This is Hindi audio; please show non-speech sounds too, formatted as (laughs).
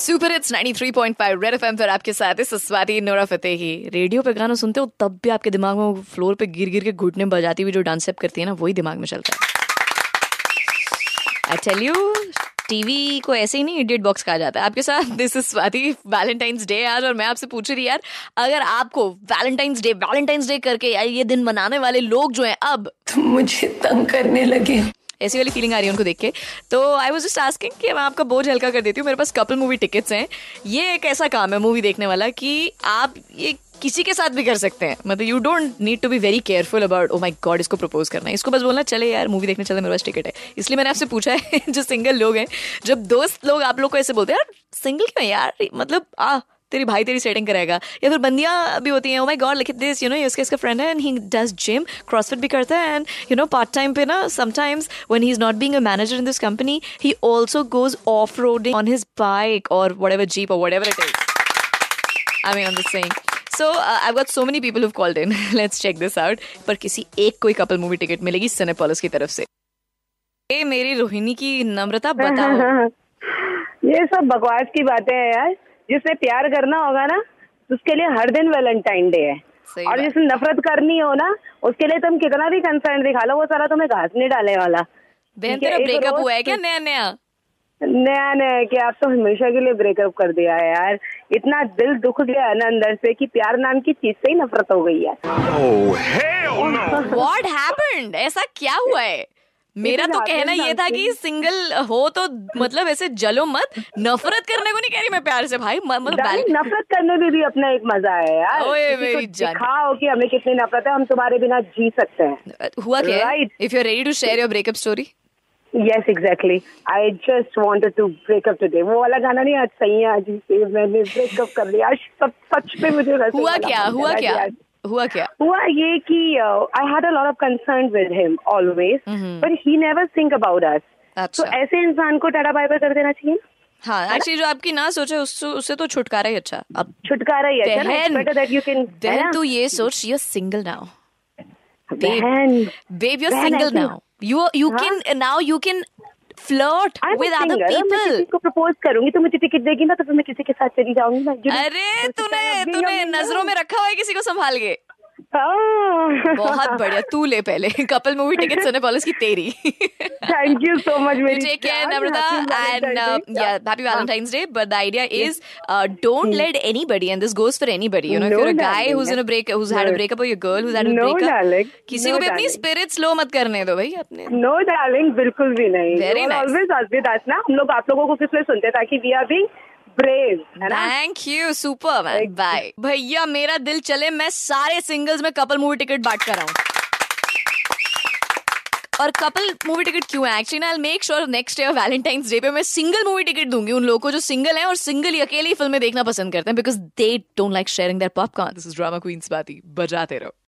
सुपर इट्स 93.5 रेड एफएम पर आपके साथ है स्वाति नोरा फतेही। रेडियो पे गाना सुनते हो, तब भी आपके दिमाग में फ्लोर पे गिर गिर के घुटने बजाती हुई जो डांस स्टेप करती है ना, वही दिमाग में चलता है। आई टेल यू टीवी को ऐसे ही नहीं इडियट बॉक्स कहा जाता है। आपके साथ this is Swati Valentine's Day आज, और मैं आपसे पूछ रही यार, अगर आपको वैलेंटाइंस डे वैलेंटाइंस डे करके यार ये दिन मनाने वाले लोग जो हैं, अब तुम मुझे तंग करने लगे। ऐसी वाली फीलिंग आ रही है उनको देख के। तो आई वॉज़ जस्ट आस्किंग कि मैं आपका बोझ हल्का कर देती हूँ, मेरे पास कपल मूवी टिकट्स हैं। ये एक ऐसा काम है मूवी देखने वाला कि आप ये किसी के साथ भी कर सकते हैं। मतलब you don't need to be very careful about oh my God इसको प्रपोज करना है। इसको बस बोलना, चले यार मूवी देखने चले, मेरे पास टिकट है। इसलिए मैंने आपसे पूछा है, (laughs) जो सिंगल लोग हैं, जब दोस्त लोग आप लोग को ऐसे बोलते हैं, यार सिंगल क्यों यार? मतलब आ तेरी भाई तेरी सेटिंग करेगा या फिर बंदियाँ भी होती हैं ओ my god like this you know इसका इसका फ्रेंड है and he does gym CrossFit भी करता है and you know part time पे ना sometimes when he is not being a manager in this company he also goes off roading on his bike और व्हाटएवर जीप और whatever it is I mean am just saying so I got so many people who called in let's check this out पर किसी एक कोई कपल मूवी टिकट मिलेगी सिनेपोलिस की तरफ़ से। ए, मेरी रोहिणी की नम्रता बताओ। (laughs) ये सब बकवास की बातें हैं यार। जिससे प्यार करना होगा ना उसके लिए हर दिन वैलेंटाइन डे है। और। जिससे नफरत करनी हो ना उसके लिए तुम कितना भी कंसर्न दिखा लो वो सारा तुम्हें घास नहीं डालने वाला। बहन तेरा ब्रेकअप हुआ है क्या नया नया? नया नया है कि आप तो हमेशा के लिए ब्रेकअप कर दिया है यार। इतना दिल दुख गया है ना अंदर से कि प्यार नाम की चीज़ से ही नफरत हो गई है। व्हाट हैपेंड ऐसा क्या हुआ है? मेरा तो कहना ये था कि सिंगल हो तो मतलब ऐसे जलो मत नफरत करने को नहीं कह रही मैं प्यार से भाई म- मतलब नफरत करने में भी अपना एक मज़ा है यार। ओए, मेरी जान। दिखाओ कि हमें कितनी नफरत है हम तुम्हारे बिना जी सकते हैं। हुआ क्या. If you are ready to share your breakup story yes exactly I just wanted to breakup today वो वाला गाना नहीं आज सही है आज मैंने ब्रेकअप कर लिया। आज सब सच पे मुझे हुआ क्या? हुआ क्या। हुआ क्या? हुआ ये कि I had a lot of concern with him always but he never think about us तो अच्छा। ऐसे इंसान को टाटा बाय बाय कर देना चाहिए हाँ एक्चुअली जो आपकी ना सोचे उससे उससे तो छुटकारा ही अच्छा। अब छुटकारा ही है बेटर दैट यू कैन बहन तू ये सोच you are single now you're बहन, single ऐसे- now you you हाँ? can now you can flirt with other people को प्रपोज करूँगी तो मुझे टिकट देगी ना तो फिर मैं किसी के साथ चली जाऊँगी ना अरे तूने तूने नज़रों में रखा हुआ है किसी को संभाल के। हाँ। बहुत बढ़िया तू ले पहले। कपल मूवी टिकट (laughs) सोने पॉलिस की तेरी। थैंक यू सो मच मेरी take care Namrata and yeah happy valentine's day but the idea is don't let anybody and this goes for anybody you know for a guy who is in a break who had a breakup और your girl who had a breakup किसी को भी अपनी स्पिरिट्स लो मत करने दो भाई अपने। नो डार्लिंग बिल्कुल भी नहीं। वेरी नाइस ऑलवेज आस्क ना? हम लोग आप लोगों को किस लिए सुनते ताकि we are being thank you superman bye भैया मेरा दिल चले मैं सारे सिंगल्स में कपल मूवी टिकट बांट कर आऊँ। और कपल मूवी टिकट क्यों है? Actually I make sure next year valentine's day पे मैं सिंगल मूवी टिकट दूँगी उन लोगों को जो सिंगल हैं और सिंगल ही अकेली फ़िल्में देखना पसंद करते हैं because they don't like sharing their popcorn this is drama queens बाती। बजाते रहो।